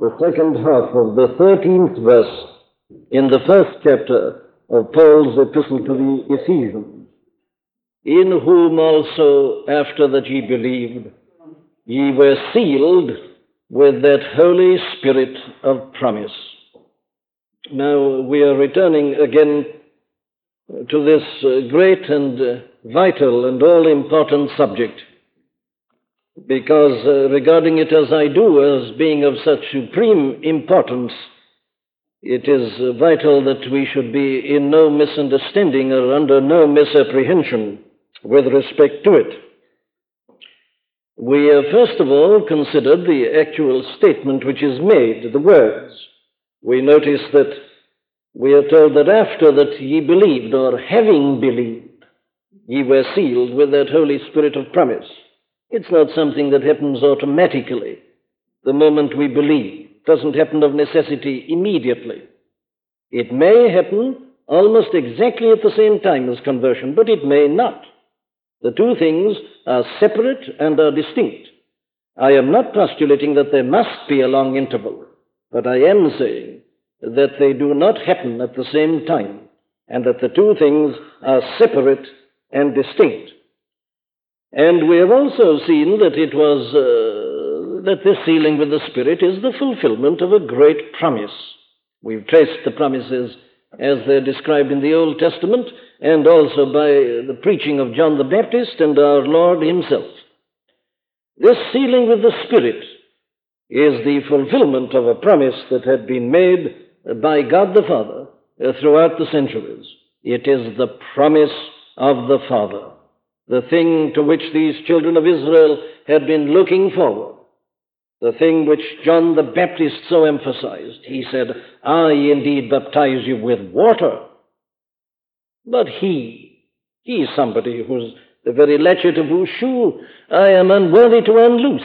the second half of the 13th verse in the first chapter of Paul's epistle to the Ephesians. In whom also, after that ye believed, ye were sealed with that Holy Spirit of promise. Now we are returning again to this great and vital and all important subject because uh, regarding it as I do as being of such supreme importance, it is vital that we should be in no misunderstanding or under no misapprehension with respect to it. We have first of all considered the actual statement which is made, the words. We notice that we are told that after that ye believed, or having believed, ye were sealed with that Holy Spirit of promise. It's not something that happens automatically the moment we believe. It doesn't happen of necessity immediately. It may happen almost exactly at the same time as conversion, but it may not. The two things are separate and are distinct. I am not postulating that there must be a long interval, but I am saying that they do not happen at the same time, and that the two things are separate and distinct. And we have also seen that it was, uh, that this sealing with the Spirit is the fulfillment of a great promise. We've traced the promises as they're described in the Old Testament and also by the preaching of John the Baptist and our Lord Himself. This sealing with the Spirit is the fulfillment of a promise that had been made by God the Father throughout the centuries. It is the promise of the Father, the thing to which these children of Israel had been looking forward, the thing which John the Baptist so emphasized. He said, I indeed baptize you with water, but he, he is somebody who's the very latchet of whose shoe I am unworthy to unloose.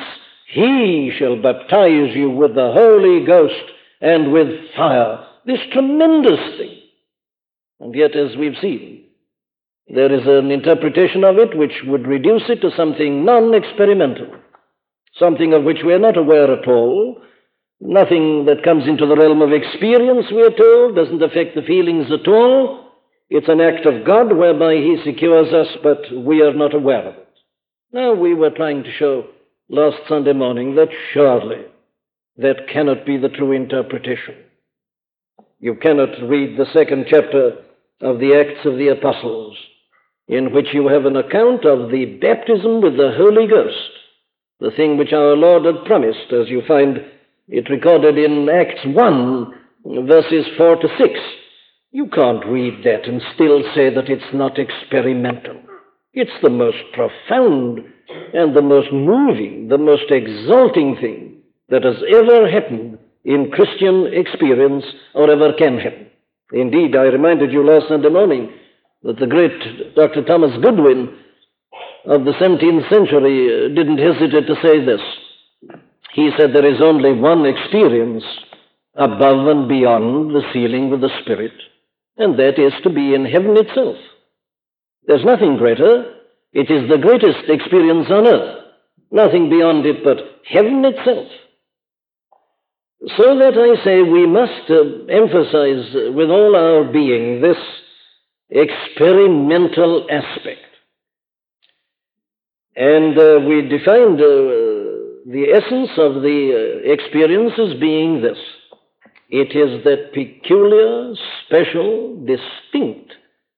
He shall baptize you with the Holy Ghost and with fire. This tremendous thing. And yet, as we've seen, there is an interpretation of it which would reduce it to something non experimental, something of which we are not aware at all, nothing that comes into the realm of experience, we are told, doesn't affect the feelings at all. It's an act of God whereby He secures us, but we are not aware of it. Now, we were trying to show last Sunday morning that surely that cannot be the true interpretation. You cannot read the second chapter of the Acts of the Apostles in which you have an account of the baptism with the Holy Ghost, the thing which our Lord had promised, as you find it recorded in Acts 1, verses 4 to 6. You can't read that and still say that it's not experimental. It's the most profound and the most moving, the most exalting thing that has ever happened in Christian experience or ever can happen. Indeed, I reminded you last Sunday morning that the great Dr. Thomas Goodwin of the 17th century uh, didn't hesitate to say this. He said there is only one experience above and beyond the sealing with the Spirit, and that is to be in heaven itself. There's nothing greater. It is the greatest experience on earth. Nothing beyond it but heaven itself. So that I say we must uh, emphasize with all our being this experimental aspect. And uh, we defined uh, the essence of the uh, experience as being this it is that peculiar, special, distinct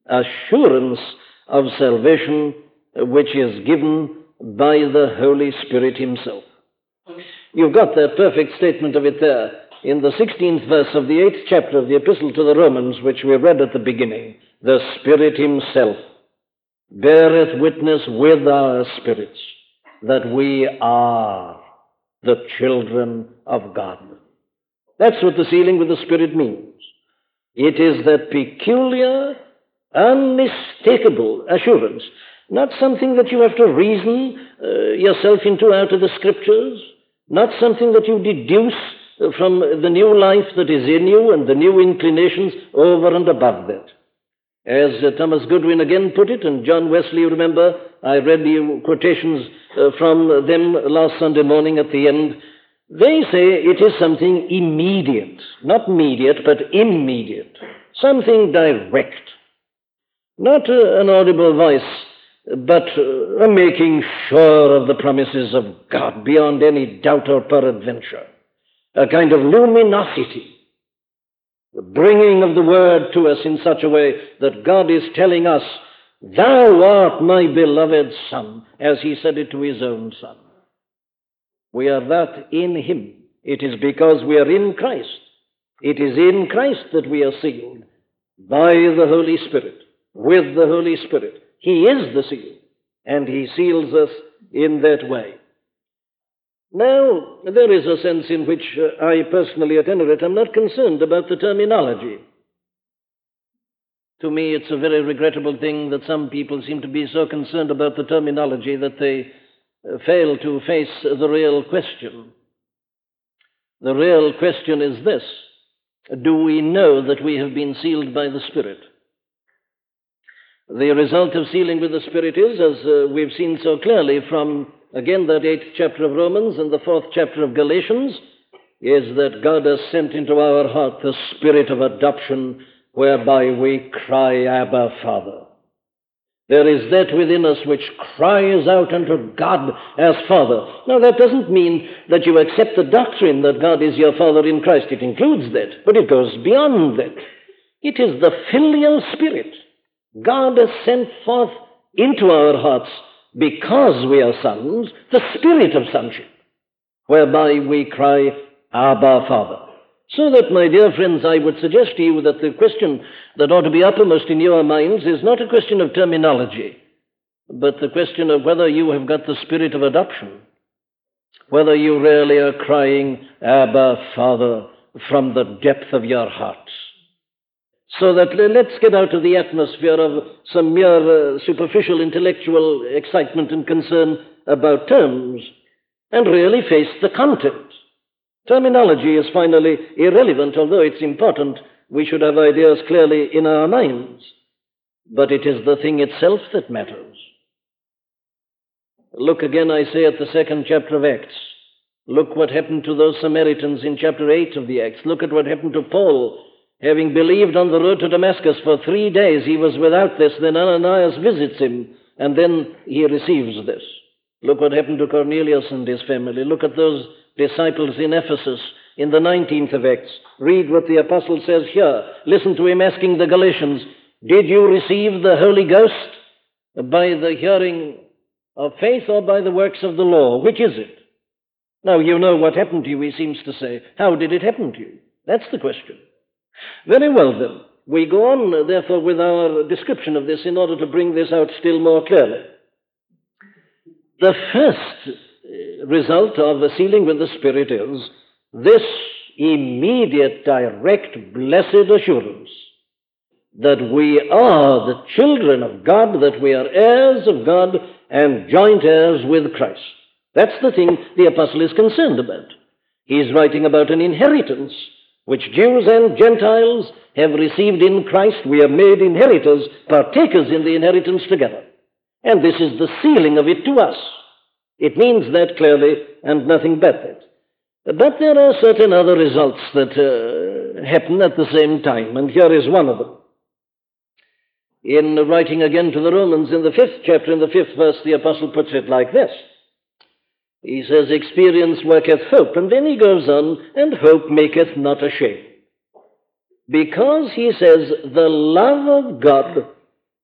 assurance of salvation which is given by the Holy Spirit Himself. You've got that perfect statement of it there in the 16th verse of the 8th chapter of the Epistle to the Romans, which we read at the beginning, the Spirit Himself beareth witness with our spirits that we are the children of God. That's what the sealing with the Spirit means. It is that peculiar, unmistakable assurance, not something that you have to reason uh, yourself into out of the Scriptures, not something that you deduce from the new life that is in you and the new inclinations over and above that. As uh, Thomas Goodwin again put it, and John Wesley, you remember, I read the quotations uh, from them last Sunday morning at the end. They say it is something immediate, not mediate, but immediate, something direct. Not uh, an audible voice, but uh, a making sure of the promises of God beyond any doubt or peradventure. A kind of luminosity. The bringing of the word to us in such a way that God is telling us, Thou art my beloved Son, as he said it to his own Son. We are that in him. It is because we are in Christ. It is in Christ that we are sealed by the Holy Spirit, with the Holy Spirit. He is the seal, and he seals us in that way. Now, there is a sense in which uh, I personally, at any rate, am not concerned about the terminology. To me, it's a very regrettable thing that some people seem to be so concerned about the terminology that they uh, fail to face the real question. The real question is this Do we know that we have been sealed by the Spirit? The result of sealing with the Spirit is, as uh, we've seen so clearly from, again, that eighth chapter of Romans and the fourth chapter of Galatians, is that God has sent into our heart the Spirit of adoption whereby we cry, Abba, Father. There is that within us which cries out unto God as Father. Now, that doesn't mean that you accept the doctrine that God is your Father in Christ. It includes that, but it goes beyond that. It is the filial spirit. God has sent forth into our hearts, because we are sons, the spirit of sonship, whereby we cry, Abba, Father. So that, my dear friends, I would suggest to you that the question that ought to be uppermost in your minds is not a question of terminology, but the question of whether you have got the spirit of adoption, whether you really are crying, Abba, Father, from the depth of your hearts. So that let's get out of the atmosphere of some mere uh, superficial intellectual excitement and concern about terms and really face the content. Terminology is finally irrelevant, although it's important. We should have ideas clearly in our minds. But it is the thing itself that matters. Look again, I say, at the second chapter of Acts. Look what happened to those Samaritans in chapter 8 of the Acts. Look at what happened to Paul. Having believed on the road to Damascus for three days, he was without this. Then Ananias visits him, and then he receives this. Look what happened to Cornelius and his family. Look at those disciples in Ephesus in the 19th of Acts. Read what the apostle says here. Listen to him asking the Galatians, Did you receive the Holy Ghost by the hearing of faith or by the works of the law? Which is it? Now, you know what happened to you, he seems to say. How did it happen to you? That's the question. Very well, then. We go on, therefore, with our description of this in order to bring this out still more clearly. The first uh, result of the sealing with the Spirit is this immediate, direct, blessed assurance that we are the children of God, that we are heirs of God and joint heirs with Christ. That's the thing the apostle is concerned about. He's writing about an inheritance which Jews and Gentiles have received in Christ. We are made inheritors, partakers in the inheritance together. And this is the sealing of it to us. It means that clearly and nothing but that. But there are certain other results that uh, happen at the same time, and here is one of them. In writing again to the Romans in the fifth chapter, in the fifth verse, the apostle puts it like this. He says, Experience worketh hope, and then he goes on, and hope maketh not ashamed. Because he says, the love of God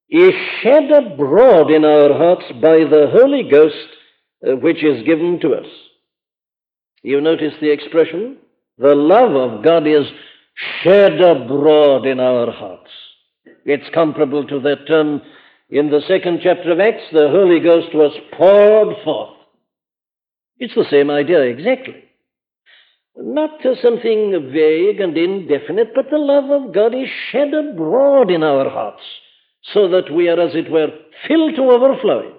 is shed abroad in our hearts by the Holy Ghost uh, which is given to us. You notice the expression? The love of God is shed abroad in our hearts. It's comparable to that term in the second chapter of Acts, the Holy Ghost was poured forth. It's the same idea exactly. Not something vague and indefinite, but the love of God is shed abroad in our hearts so that we are, as it were, filled to overflowing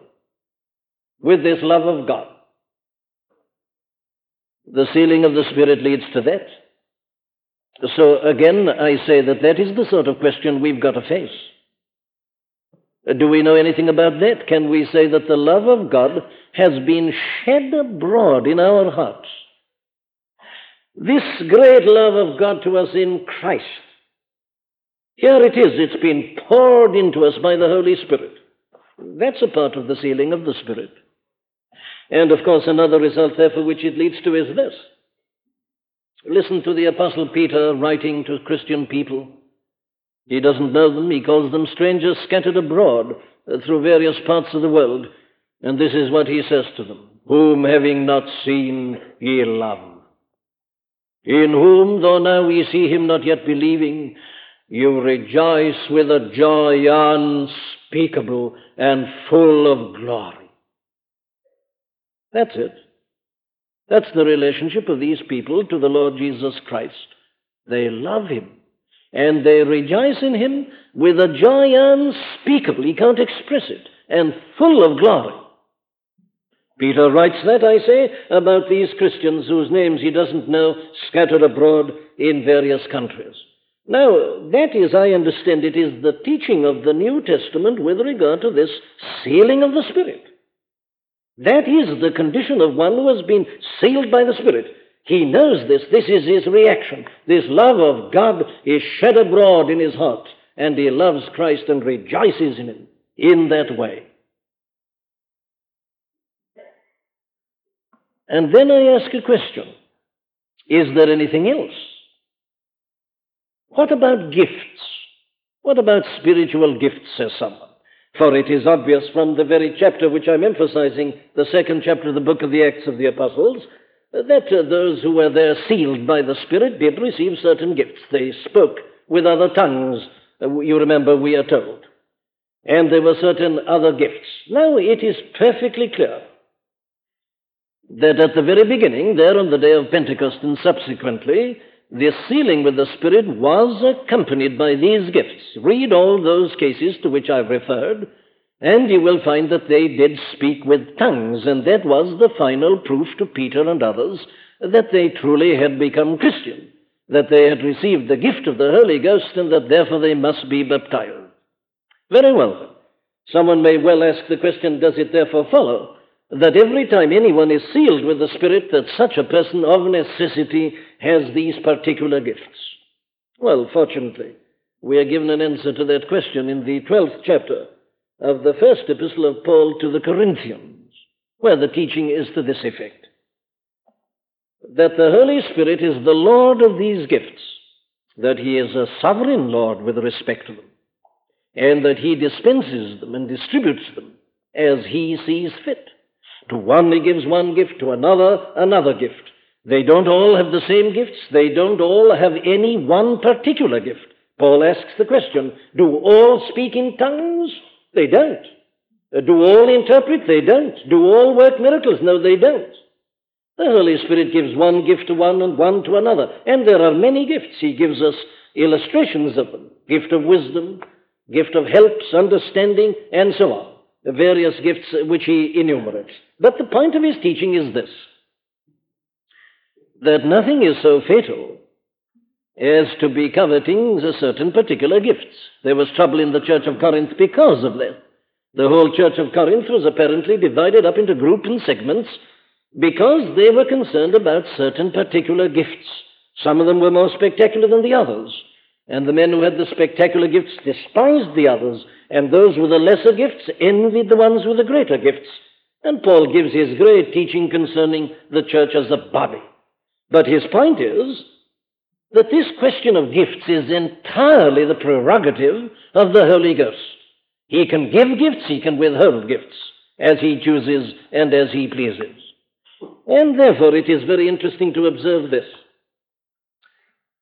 with this love of God. The sealing of the Spirit leads to that. So again, I say that that is the sort of question we've got to face. Do we know anything about that? Can we say that the love of God has been shed abroad in our hearts This great love of God to us in Christ. Here it is, it's been poured into us by the Holy Spirit. That's a part of the sealing of the Spirit. And of course, another result, therefore, which it leads to is this. Listen to the Apostle Peter writing to Christian people. He doesn't know them, he calls them strangers scattered abroad uh, through various parts of the world. And this is what he says to them Whom having not seen, ye love. In whom, though now ye see him not yet believing, you rejoice with a joy unspeakable and full of glory. That's it. That's the relationship of these people to the Lord Jesus Christ. They love him and they rejoice in him with a joy unspeakable. He can't express it and full of glory. Peter writes that, I say, about these Christians whose names he doesn't know scattered abroad in various countries. Now, that is, I understand it, is the teaching of the New Testament with regard to this sealing of the Spirit. That is the condition of one who has been sealed by the Spirit. He knows this. This is his reaction. This love of God is shed abroad in his heart, and he loves Christ and rejoices in him in that way. And then I ask a question Is there anything else? What about gifts? What about spiritual gifts, says someone? For it is obvious from the very chapter which I'm emphasizing, the second chapter of the book of the Acts of the Apostles, that uh, those who were there sealed by the Spirit did receive certain gifts. They spoke with other tongues, uh, you remember, we are told. And there were certain other gifts. Now it is perfectly clear that at the very beginning, there on the day of Pentecost and subsequently, the sealing with the Spirit was accompanied by these gifts. Read all those cases to which I've referred, and you will find that they did speak with tongues, and that was the final proof to Peter and others that they truly had become Christian, that they had received the gift of the Holy Ghost, and that therefore they must be baptized. Very well. Someone may well ask the question does it therefore follow that every time anyone is sealed with the Spirit, that such a person of necessity has these particular gifts? Well, fortunately, we are given an answer to that question in the 12th chapter of the first epistle of Paul to the Corinthians, where the teaching is to this effect that the Holy Spirit is the Lord of these gifts, that He is a sovereign Lord with respect to them, and that He dispenses them and distributes them as He sees fit. To one He gives one gift, to another, another gift. They don't all have the same gifts, they don't all have any one particular gift. Paul asks the question Do all speak in tongues? They don't. Uh, do all interpret? They don't. Do all work miracles? No, they don't. The Holy Spirit gives one gift to one and one to another. And there are many gifts. He gives us illustrations of them gift of wisdom, gift of helps, understanding, and so on. The various gifts which he enumerates. But the point of his teaching is this that nothing is so fatal as to be coveting a certain particular gifts. There was trouble in the church of Corinth because of that. The whole church of Corinth was apparently divided up into groups and segments because they were concerned about certain particular gifts. Some of them were more spectacular than the others. And the men who had the spectacular gifts despised the others, and those with the lesser gifts envied the ones with the greater gifts. And Paul gives his great teaching concerning the church as a body. But his point is that this question of gifts is entirely the prerogative of the Holy Ghost. He can give gifts, he can withhold gifts, as he chooses and as he pleases. And therefore, it is very interesting to observe this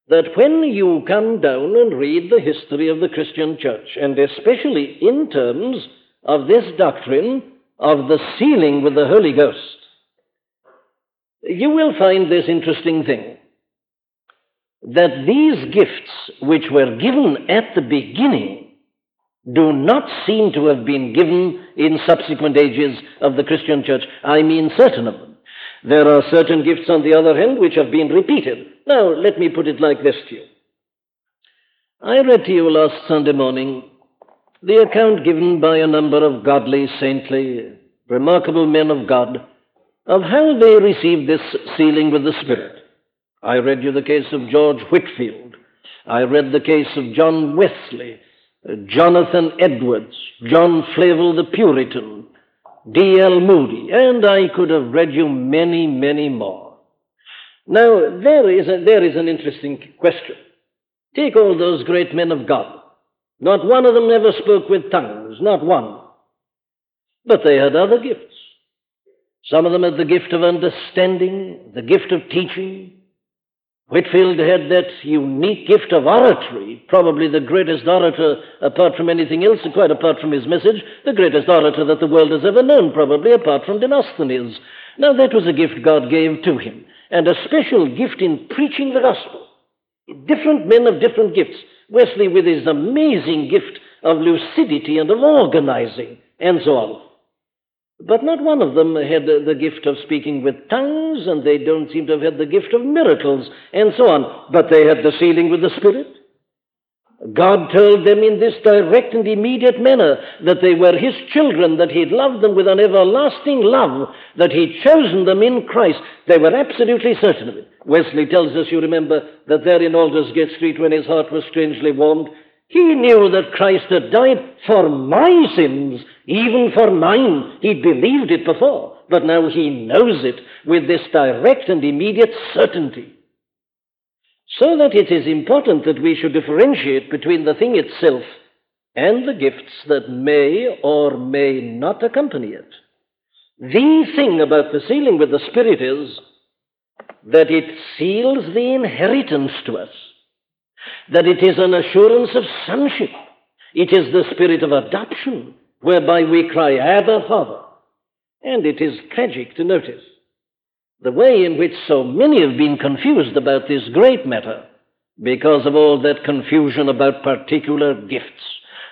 that when you come down and read the history of the Christian church, and especially in terms of this doctrine of the sealing with the Holy Ghost, you will find this interesting thing that these gifts, which were given at the beginning, do not seem to have been given in subsequent ages of the Christian church. I mean, certain of them. There are certain gifts, on the other hand, which have been repeated. Now, let me put it like this to you. I read to you last Sunday morning the account given by a number of godly, saintly, remarkable men of God of how they received this sealing with the Spirit. I read you the case of George Whitefield. I read the case of John Wesley, uh, Jonathan Edwards, John Flavel the Puritan, D.L. Moody, and I could have read you many, many more. Now, there is, a, there is an interesting question. Take all those great men of God. Not one of them ever spoke with tongues, not one. But they had other gifts. Some of them had the gift of understanding, the gift of teaching, Whitefield had that unique gift of oratory, probably the greatest orator apart from anything else, quite apart from his message, the greatest orator that the world has ever known, probably apart from Demosthenes. Now, that was a gift God gave to him, and a special gift in preaching the gospel. Different men of different gifts. Wesley, with his amazing gift of lucidity and of organizing, and so on. But not one of them had the gift of speaking with tongues, and they don't seem to have had the gift of miracles, and so on. But they had the sealing with the Spirit. God told them in this direct and immediate manner that they were His children, that He'd loved them with an everlasting love, that He'd chosen them in Christ. They were absolutely certain of it. Wesley tells us, you remember, that there in Aldersgate Street, when his heart was strangely warmed, he knew that Christ had died for my sins, even for mine. He'd believed it before, but now he knows it with this direct and immediate certainty. So that it is important that we should differentiate between the thing itself and the gifts that may or may not accompany it. The thing about the sealing with the Spirit is that it seals the inheritance to us that it is an assurance of sonship. It is the spirit of adoption, whereby we cry, Abba, Father. And it is tragic to notice the way in which so many have been confused about this great matter because of all that confusion about particular gifts.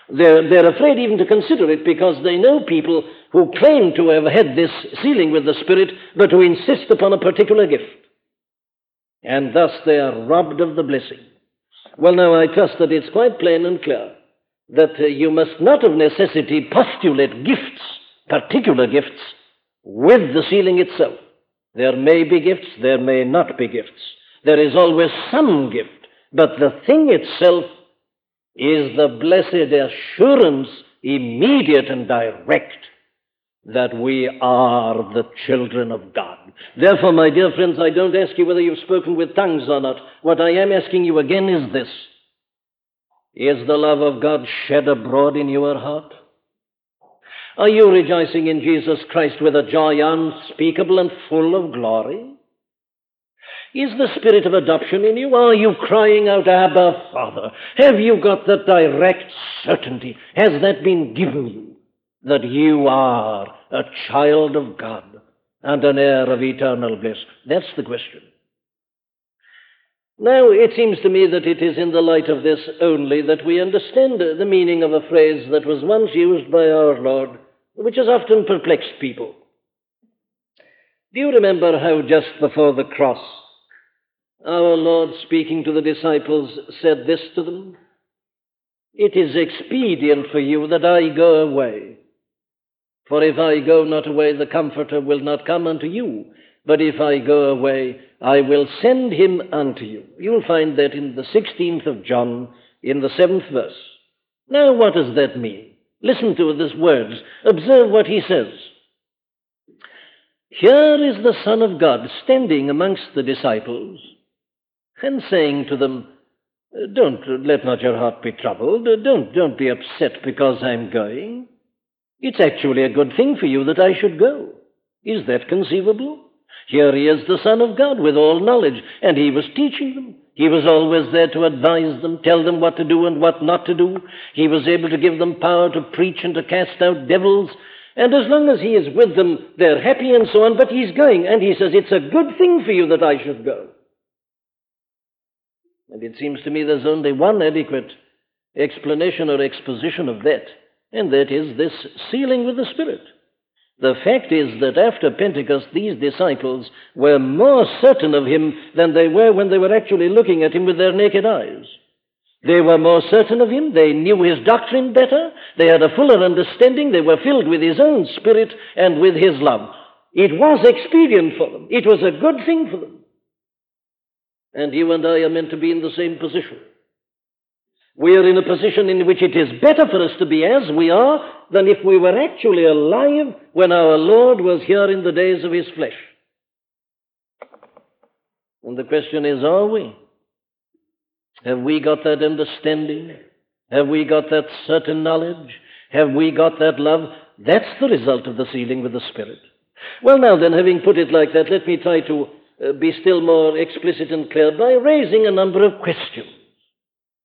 They're, they're afraid even to consider it because they know people who claim to have had this sealing with the Spirit, but who insist upon a particular gift. And thus they are robbed of the blessing. Well, now, I trust that it's quite plain and clear that uh, you must not of necessity postulate gifts, particular gifts, with the sealing itself. There may be gifts, there may not be gifts. There is always some gift, but the thing itself is the blessed assurance, immediate and direct, that we are the children of God. Therefore, my dear friends, I don't ask you whether you've spoken with tongues or not. What I am asking you again is this Is the love of God shed abroad in your heart? Are you rejoicing in Jesus Christ with a joy unspeakable and full of glory? Is the spirit of adoption in you? Are you crying out, Abba, Father? Have you got that direct certainty? Has that been given you? That you are a child of God and an heir of eternal bliss? That's the question. Now, it seems to me that it is in the light of this only that we understand the meaning of a phrase that was once used by our Lord, which has often perplexed people. Do you remember how just before the cross, our Lord, speaking to the disciples, said this to them? It is expedient for you that I go away. For if I go not away, the Comforter will not come unto you. But if I go away, I will send him unto you. You'll find that in the 16th of John, in the 7th verse. Now, what does that mean? Listen to these words. Observe what he says. Here is the Son of God standing amongst the disciples and saying to them, Don't let not your heart be troubled. Don't, don't be upset because I'm going. It's actually a good thing for you that I should go. Is that conceivable? Here he is, the Son of God, with all knowledge, and he was teaching them. He was always there to advise them, tell them what to do and what not to do. He was able to give them power to preach and to cast out devils. And as long as he is with them, they're happy and so on, but he's going, and he says, It's a good thing for you that I should go. And it seems to me there's only one adequate explanation or exposition of that and that is this sealing with the Spirit. The fact is that after Pentecost, these disciples were more certain of him than they were when they were actually looking at him with their naked eyes. They were more certain of him. They knew his doctrine better. They had a fuller understanding. They were filled with his own spirit and with his love. It was expedient for them. It was a good thing for them. And you and I are meant to be in the same position. We are in a position in which it is better for us to be as we are than if we were actually alive when our Lord was here in the days of his flesh. And the question is, are we? Have we got that understanding? Have we got that certain knowledge? Have we got that love? That's the result of the sealing with the Spirit. Well, now then, having put it like that, let me try to uh, be still more explicit and clear by raising a number of questions,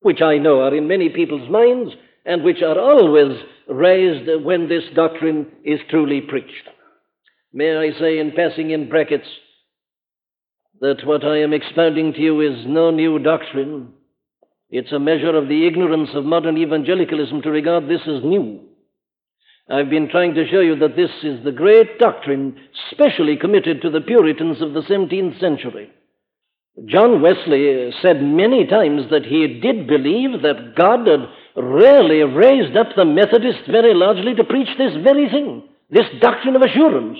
which I know are in many people's minds and which are always raised when this doctrine is truly preached. May I say, in passing in brackets, that what I am expounding to you is no new doctrine. It's a measure of the ignorance of modern evangelicalism to regard this as new. I've been trying to show you that this is the great doctrine specially committed to the Puritans of the 17th century. John Wesley said many times that he did believe that God had really raised up the Methodists very largely to preach this very thing, this doctrine of assurance.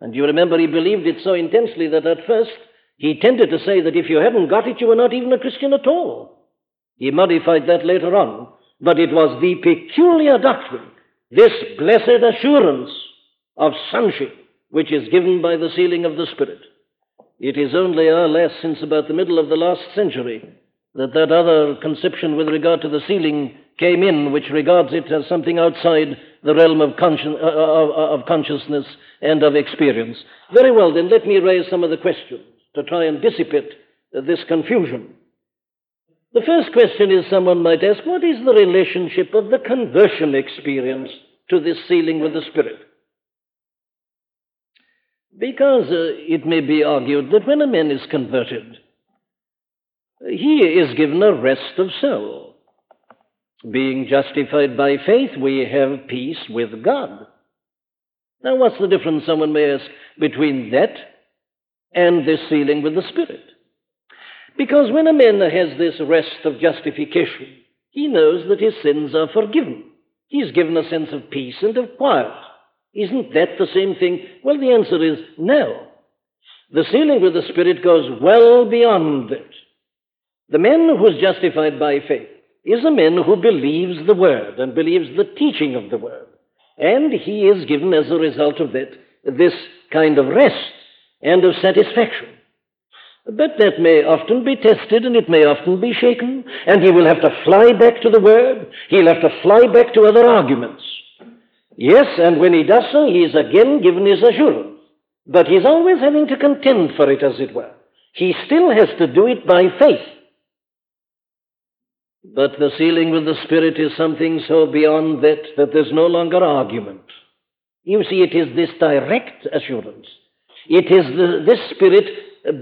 And you remember he believed it so intensely that at first he tended to say that if you hadn't got it, you were not even a Christian at all. He modified that later on, but it was the peculiar doctrine, this blessed assurance of sonship, which is given by the sealing of the Spirit. It is only, alas, since about the middle of the last century that that other conception with regard to the sealing came in, which regards it as something outside the realm of, consci- uh, of, of consciousness and of experience. Very well, then let me raise some of the questions to try and dissipate uh, this confusion. The first question is someone might ask, what is the relationship of the conversion experience to this sealing with the Spirit? Because uh, it may be argued that when a man is converted, he is given a rest of soul. Being justified by faith, we have peace with God. Now, what's the difference, someone may ask, between that and this sealing with the Spirit? Because when a man has this rest of justification, he knows that his sins are forgiven. He's given a sense of peace and of quiet. Isn't that the same thing? Well, the answer is no. The sealing with the Spirit goes well beyond that. The man who is justified by faith is a man who believes the Word and believes the teaching of the Word. And he is given, as a result of that, this kind of rest and of satisfaction. But that may often be tested and it may often be shaken, and he will have to fly back to the Word. He'll have to fly back to other arguments. Yes, and when he does so, he is again given his assurance. But he's always having to contend for it, as it were. He still has to do it by faith. But the sealing with the Spirit is something so beyond that that there's no longer argument. You see, it is this direct assurance. It is the, this Spirit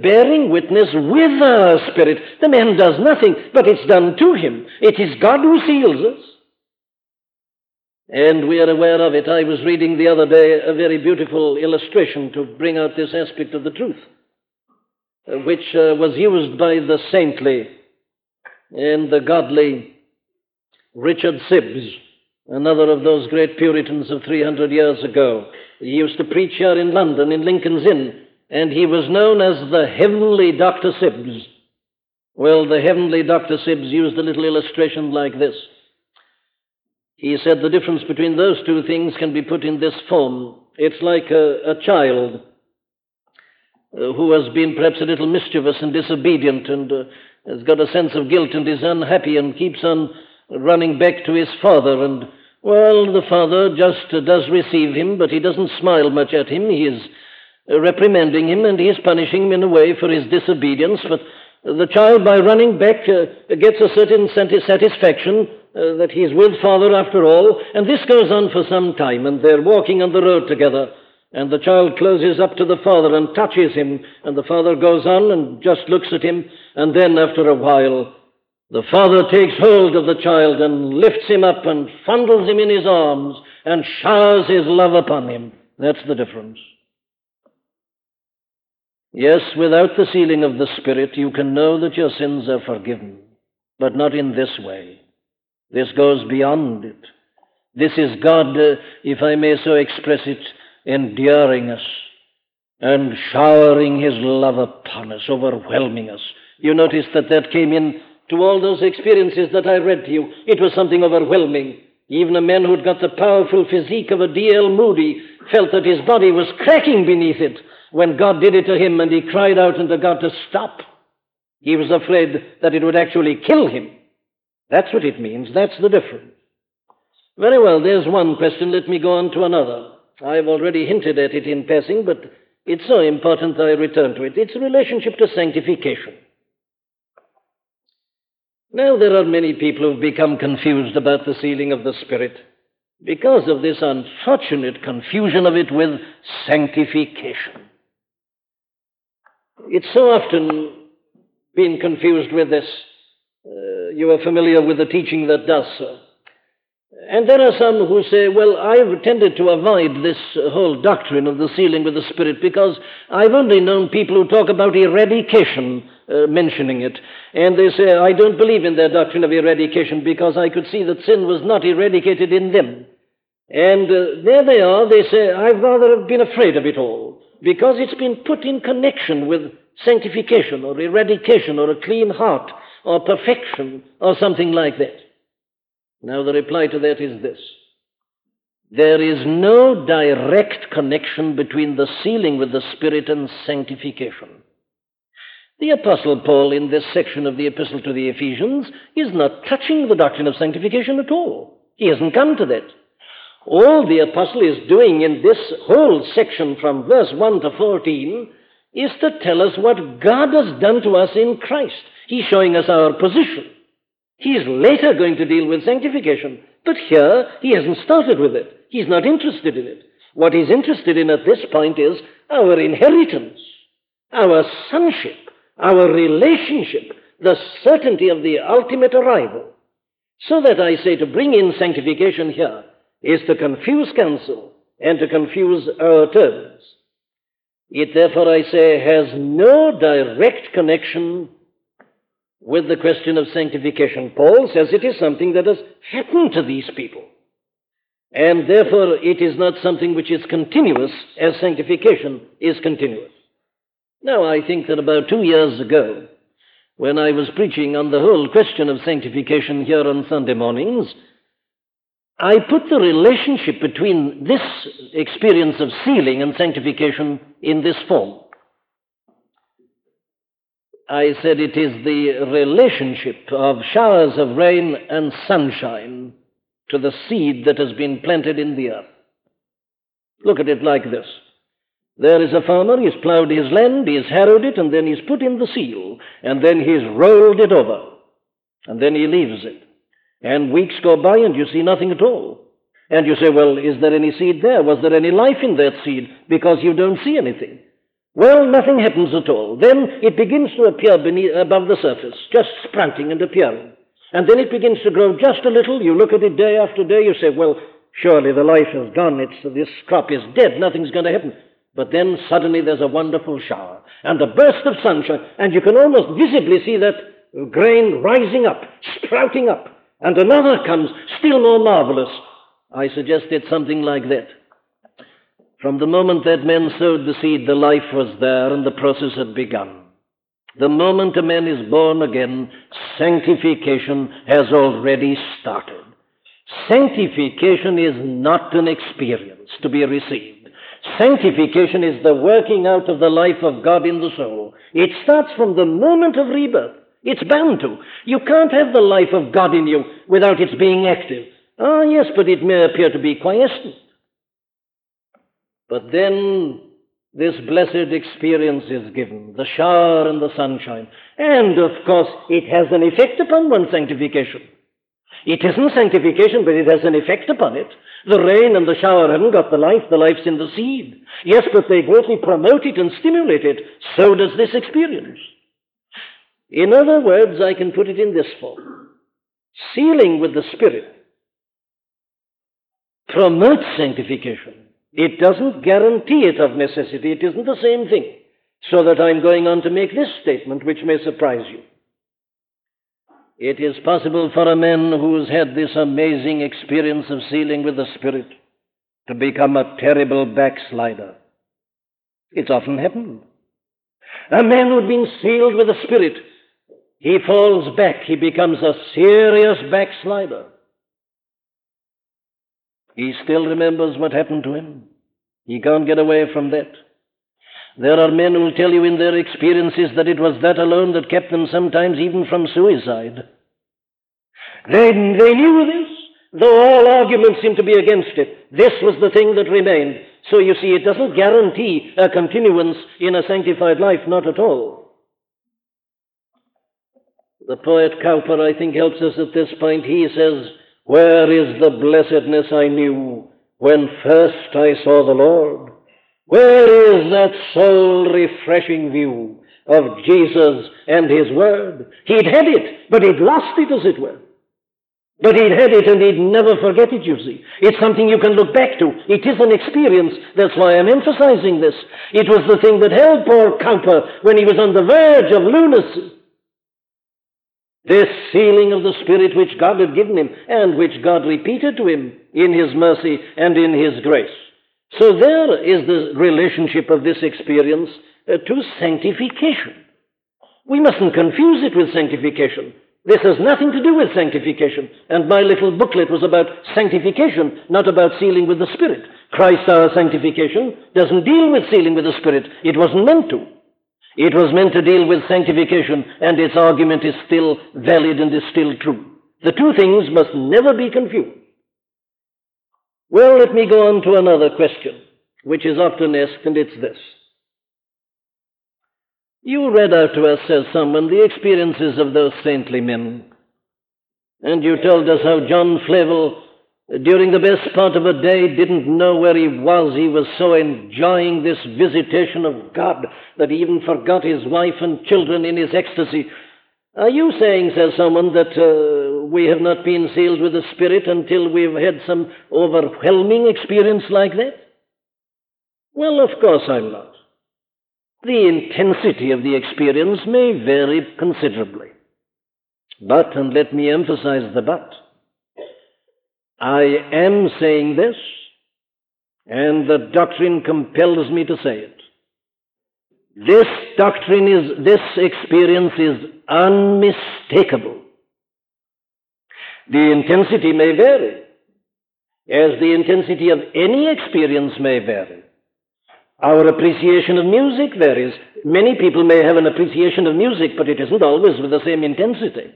bearing witness with our spirit. The man does nothing, but it's done to him. It is God who seals us. And we are aware of it. I was reading the other day a very beautiful illustration to bring out this aspect of the truth, uh, which uh, was used by the saintly and the godly Richard Sibbes, another of those great Puritans of 300 years ago. He used to preach here in London, in Lincoln's Inn, and he was known as the Heavenly Dr. Sibbes. Well, the Heavenly Dr. Sibbes used a little illustration like this. He said the difference between those two things can be put in this form. It's like a, a child uh, who has been perhaps a little mischievous and disobedient and uh, has got a sense of guilt and is unhappy and keeps on running back to his father. And, well, the father just uh, does receive him, but he doesn't smile much at him. He is uh, reprimanding him and he is punishing him in a way for his disobedience. But the child, by running back, uh, gets a certain satisfaction uh, that he's with father after all. And this goes on for some time, and they're walking on the road together. And the child closes up to the father and touches him, and the father goes on and just looks at him, and then after a while, the father takes hold of the child and lifts him up and fondles him in his arms and showers his love upon him. That's the difference. Yes, without the sealing of the Spirit, you can know that your sins are forgiven, but not in this way. This goes beyond it. This is God, uh, if I may so express it, enduring us. and showering his love upon us, overwhelming us. You notice that that came in to all those experiences that I read to you. It was something overwhelming. Even a man who'd got the powerful physique of a D.L. Moody felt that his body was cracking beneath it when God did it to him and he cried out unto God to stop. He was afraid that it would actually kill him. That's what it means. That's the difference. Very well, there's one question. Let me go on to another. I've already hinted at it in passing, but it's so important that I return to it. Its relationship to sanctification. Now, there are many people who've become confused about the sealing of the Spirit because of this unfortunate confusion of it with sanctification. It's so often been confused with this. Uh, you are familiar with the teaching that does so. And there are some who say, well, I've tended to avoid this whole doctrine of the sealing with the Spirit because I've only known people who talk about eradication uh, mentioning it. And they say, I don't believe in their doctrine of eradication because I could see that sin was not eradicated in them. And uh, there they are, they say, I've rather have been afraid of it all because it's been put in connection with sanctification or eradication or a clean heart or perfection or something like that. Now, the reply to that is this there is no direct connection between the sealing with the Spirit and sanctification. The Apostle Paul, in this section of the Epistle to the Ephesians, is not touching the doctrine of sanctification at all. He hasn't come to that. All the Apostle is doing in this whole section from verse 1 to 14 is to tell us what God has done to us in Christ. He's showing us our position. He is later going to deal with sanctification. But here, he hasn't started with it. He's not interested in it. What he's interested in at this point is our inheritance, our sonship, our relationship, the certainty of the ultimate arrival. So that I say to bring in sanctification here is to confuse counsel and to confuse our terms. It therefore, I say, has no direct connection with the question of sanctification. Paul says it is something that has happened to these people. And therefore, it is not something which is continuous as sanctification is continuous. Now, I think that about two years ago, when I was preaching on the whole question of sanctification here on Sunday mornings, I put the relationship between this experience of sealing and sanctification in this form. I said it is the relationship of showers of rain and sunshine to the seed that has been planted in the earth. Look at it like this. There is a farmer, he's plowed his land, he's harrowed it, and then he's put in the seal, and then he's rolled it over, and then he leaves it. And weeks go by and you see nothing at all. And you say, well, is there any seed there? Was there any life in that seed? Because you don't see anything. Well, nothing happens at all. Then it begins to appear beneath, above the surface, just sprouting and appearing. And then it begins to grow just a little. You look at it day after day, you say, well, surely the life is gone. It's, this crop is dead. Nothing's going to happen. But then suddenly there's a wonderful shower and a burst of sunshine, and you can almost visibly see that grain rising up, sprouting up. And another comes, still more marvelous. I suggest it's something like that. From the moment that man sowed the seed, the life was there and the process had begun. The moment a man is born again, sanctification has already started. Sanctification is not an experience to be received. Sanctification is the working out of the life of God in the soul. It starts from the moment of rebirth. It's bound to. You can't have the life of God in you without its being active. Ah, yes, but it may appear to be quiescent. But then this blessed experience is given the shower and the sunshine. And of course, it has an effect upon one's sanctification. It isn't sanctification, but it has an effect upon it. The rain and the shower haven't got the life, the life's in the seed. Yes, but they greatly promote it and stimulate it. So does this experience. In other words, I can put it in this form sealing with the Spirit promotes sanctification. It doesn't guarantee it of necessity. It isn't the same thing. So that I'm going on to make this statement, which may surprise you. It is possible for a man who's had this amazing experience of sealing with the Spirit to become a terrible backslider. It's often happened. A man who'd been sealed with the Spirit, he falls back. He becomes a serious backslider. He still remembers what happened to him. He can't get away from that. There are men who will tell you in their experiences that it was that alone that kept them sometimes even from suicide. They, they knew this, though all arguments seemed to be against it. This was the thing that remained. So you see, it doesn't guarantee a continuance in a sanctified life, not at all. The poet Cowper, I think, helps us at this point. He says, Where is the blessedness I knew when first I saw the Lord? Where is that soul refreshing view of Jesus and His Word? He'd had it, but he'd lost it, as it were. But he'd had it and he'd never forget it, you see. It's something you can look back to. It is an experience. That's why I'm emphasizing this. It was the thing that held poor Cowper when he was on the verge of lunacy. This sealing of the Spirit which God had given him and which God repeated to him in His mercy and in His grace. So there is the relationship of this experience uh, to sanctification. We mustn't confuse it with sanctification. This has nothing to do with sanctification. And my little booklet was about sanctification, not about sealing with the Spirit. Christ our sanctification doesn't deal with sealing with the Spirit. It wasn't meant to. It was meant to deal with sanctification, and its argument is still valid and is still true. The two things must never be confused. Well, let me go on to another question, which is often asked, and it's this. You read out to us, says someone, the experiences of those saintly men. And you told us how John Flavel, during the best part of a day, didn't know where he was. He was so enjoying this visitation of God that he even forgot his wife and children in his ecstasy. Are you saying, says someone, that uh, we have not been sealed with the Spirit until we've had some overwhelming experience like that? Well, of course I'm not. The intensity of the experience may vary considerably. But, and let me emphasize the but, I am saying this, and the doctrine compels me to say it. This doctrine is, this experience is unmistakable. The intensity may vary, as the intensity of any experience may vary. Our appreciation of music varies. Many people may have an appreciation of music, but it isn't always with the same intensity.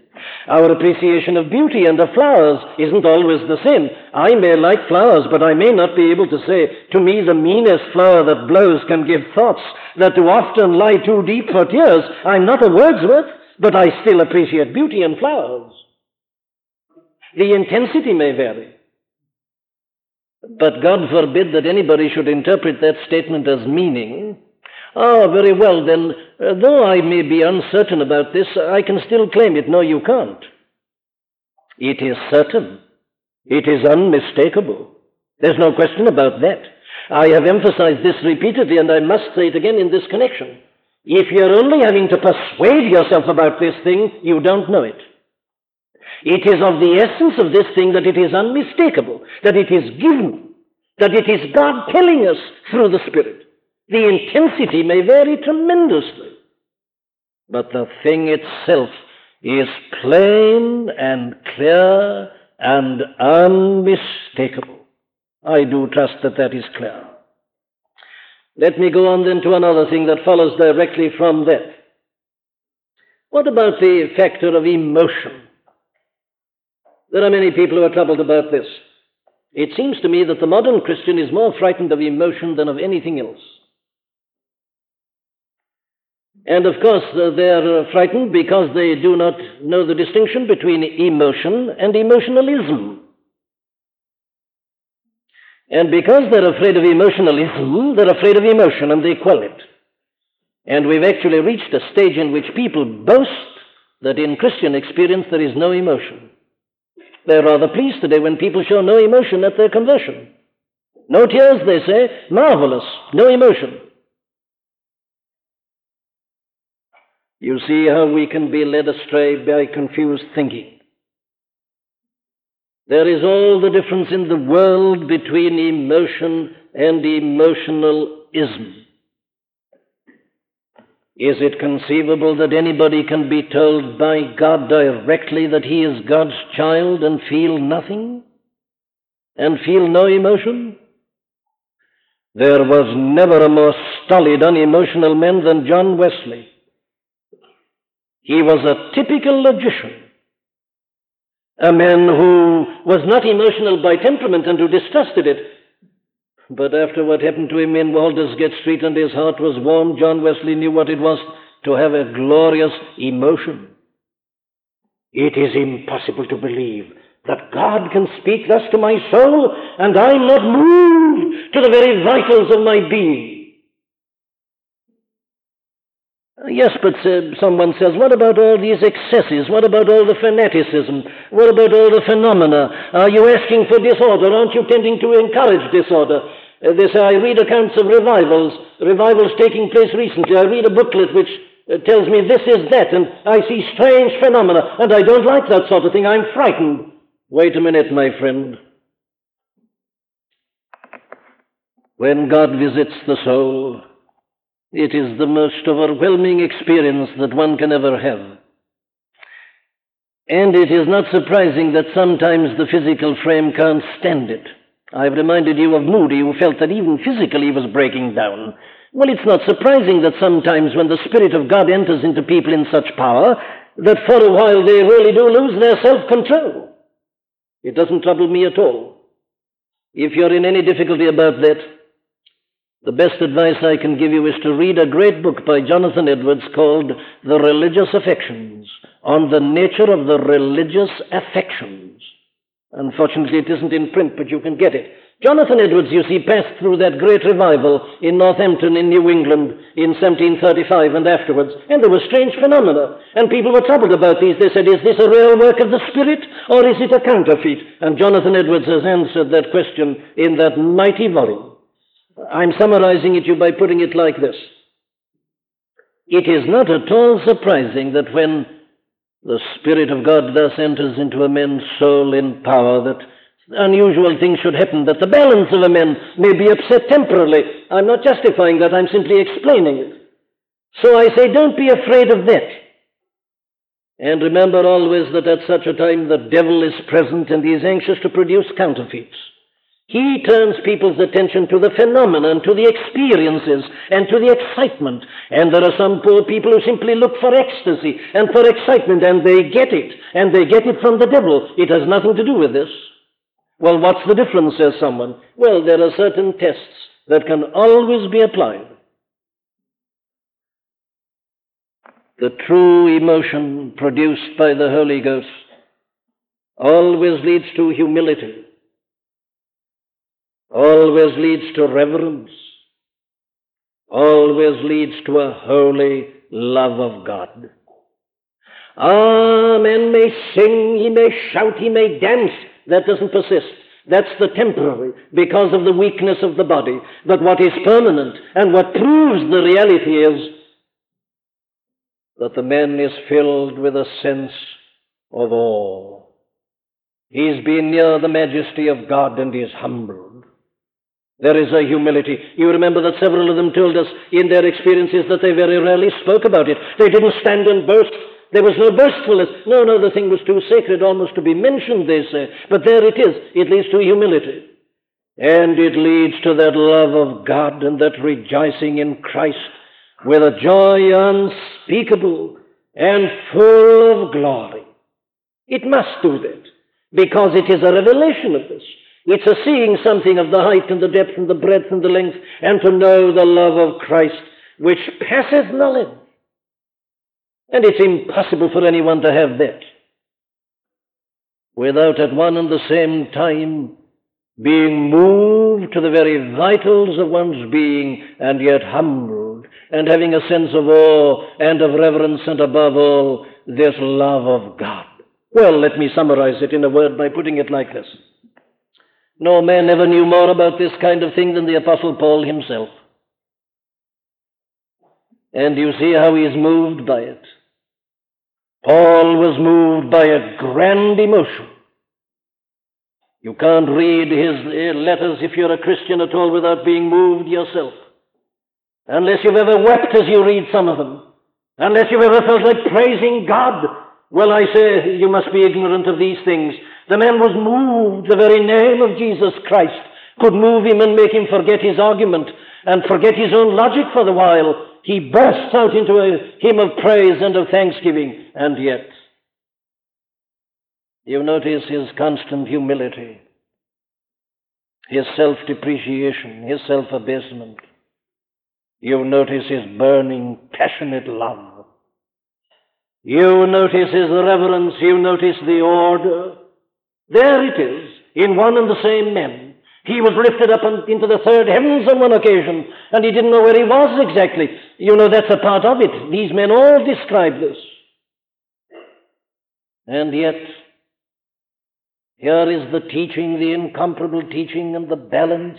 Our appreciation of beauty and of flowers isn't always the same. I may like flowers, but I may not be able to say, to me the meanest flower that blows can give thoughts that too often lie too deep for tears. I'm not a Wordsworth, but I still appreciate beauty and flowers. The intensity may vary. But God forbid that anybody should interpret that statement as meaning, ah, very well, then, uh, though I may be uncertain about this, I can still claim it. No, you can't. It is certain. It is unmistakable. There's no question about that. I have emphasized this repeatedly, and I must say it again in this connection. If you're only having to persuade yourself about this thing, you don't know it. It is of the essence of this thing that it is unmistakable, that it is given, that it is God telling us through the Spirit. The intensity may vary tremendously, but the thing itself is plain and clear and unmistakable. I do trust that that is clear. Let me go on then to another thing that follows directly from that. What about the factor of emotion? There are many people who are troubled about this. It seems to me that the modern Christian is more frightened of emotion than of anything else. And of course, uh, they are uh, frightened because they do not know the distinction between emotion and emotionalism. And because they're afraid of emotionalism, they're afraid of emotion and they quell it. And we've actually reached a stage in which people boast that in Christian experience there is no emotion. They're rather pleased today when people show no emotion at their conversion. No tears, they say. Marvelous. No emotion. You see how we can be led astray by confused thinking. There is all the difference in the world between emotion and emotionalism. Is it conceivable that anybody can be told by God directly that he is God's child and feel nothing? And feel no emotion? There was never a more stolid, unemotional man than John Wesley. He was a typical logician, a man who was not emotional by temperament and who distrusted it. But after what happened to him in Aldersgate Street and his heart was warm, John Wesley knew what it was to have a glorious emotion. It is impossible to believe that God can speak thus to my soul and I'm not moved to the very vitals of my being. Yes, but uh, someone says, what about all these excesses? What about all the fanaticism? What about all the phenomena? Are you asking for disorder? Aren't you tending to encourage disorder? Uh, they say, I read accounts of revivals, revivals taking place recently. I read a booklet which uh, tells me this is that, and I see strange phenomena, and I don't like that sort of thing. I'm frightened. Wait a minute, my friend. When God visits the soul, it is the most overwhelming experience that one can ever have. And it is not surprising that sometimes the physical frame can't stand it. I've reminded you of Moody, who felt that even physically he was breaking down. Well, it's not surprising that sometimes when the Spirit of God enters into people in such power, that for a while they really do lose their self control. It doesn't trouble me at all. If you're in any difficulty about that, the best advice I can give you is to read a great book by Jonathan Edwards called The Religious Affections, on the nature of the religious affections. Unfortunately, it isn't in print, but you can get it. Jonathan Edwards, you see, passed through that great revival in Northampton in New England in 1735 and afterwards, and there were strange phenomena, and people were troubled about these. They said, Is this a real work of the Spirit, or is it a counterfeit? And Jonathan Edwards has answered that question in that mighty volume. I'm summarizing it you by putting it like this. It is not at all surprising that when the Spirit of God thus enters into a man's soul in power, that unusual things should happen, that the balance of a man may be upset temporarily. I'm not justifying that, I'm simply explaining it. So I say, don't be afraid of that. And remember always that at such a time the devil is present and he is anxious to produce counterfeits. He turns people's attention to the phenomenon, to the experiences, and to the excitement. And there are some poor people who simply look for ecstasy and for excitement, and they get it. And they get it from the devil. It has nothing to do with this. Well, what's the difference, says someone? Well, there are certain tests that can always be applied. The true emotion produced by the Holy Ghost always leads to humility always leads to reverence, always leads to a holy love of God. Ah, man may sing, he may shout, he may dance. That doesn't persist. That's the temporary, because of the weakness of the body. But what is permanent and what proves the reality is that the man is filled with a sense of awe. He's been near the majesty of God and is humbled. There is a humility. You remember that several of them told us in their experiences that they very rarely spoke about it. They didn't stand and boast. There was no boastfulness. No, no, the thing was too sacred almost to be mentioned, they say. But there it is. It leads to humility. And it leads to that love of God and that rejoicing in Christ with a joy unspeakable and full of glory. It must do that because it is a revelation of this. It's a seeing something of the height and the depth and the breadth and the length, and to know the love of Christ, which passeth knowledge. And it's impossible for anyone to have that without at one and the same time being moved to the very vitals of one's being and yet humbled and having a sense of awe and of reverence and above all this love of God. Well, let me summarize it in a word by putting it like this. No man ever knew more about this kind of thing than the Apostle Paul himself. And you see how he is moved by it. Paul was moved by a grand emotion. You can't read his letters if you're a Christian at all without being moved yourself. Unless you've ever wept as you read some of them. Unless you've ever felt like praising God, well, I say you must be ignorant of these things. The man was moved. The very name of Jesus Christ could move him and make him forget his argument and forget his own logic for the while. He bursts out into a hymn of praise and of thanksgiving, and yet, you notice his constant humility, his self depreciation, his self abasement. You notice his burning, passionate love. You notice his reverence. You notice the order. There it is, in one and the same man. He was lifted up into the third heavens on one occasion, and he didn't know where he was exactly. You know, that's a part of it. These men all describe this. And yet, here is the teaching, the incomparable teaching, and the balance,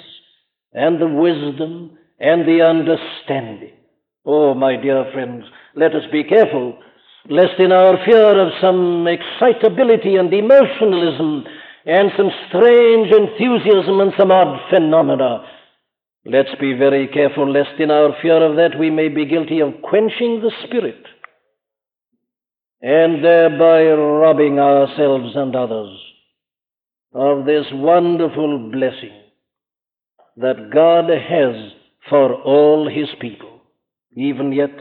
and the wisdom, and the understanding. Oh, my dear friends, let us be careful, lest in our fear of some excitability and emotionalism, and some strange enthusiasm and some odd phenomena, let's be very careful, lest in our fear of that we may be guilty of quenching the Spirit, and thereby robbing ourselves and others of this wonderful blessing that God has for all His people. Even yet,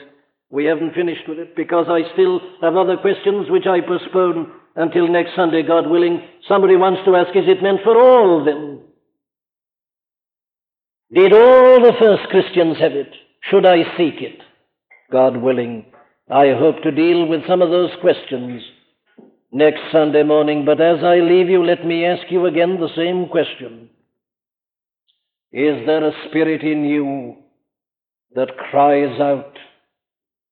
we haven't finished with it because I still have other questions which I postpone until next Sunday, God willing. Somebody wants to ask, is it meant for all then? Did all the first Christians have it? Should I seek it? God willing, I hope to deal with some of those questions next Sunday morning. But as I leave you, let me ask you again the same question. Is there a spirit in you that cries out,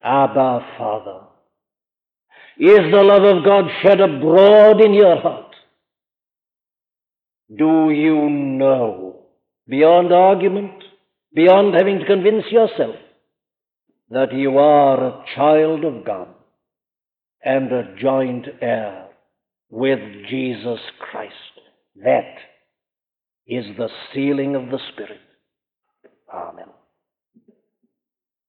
Abba, Father? Is the love of God shed abroad in your heart? Do you know, beyond argument, beyond having to convince yourself, that you are a child of God and a joint heir with Jesus Christ? That is the sealing of the Spirit. Amen.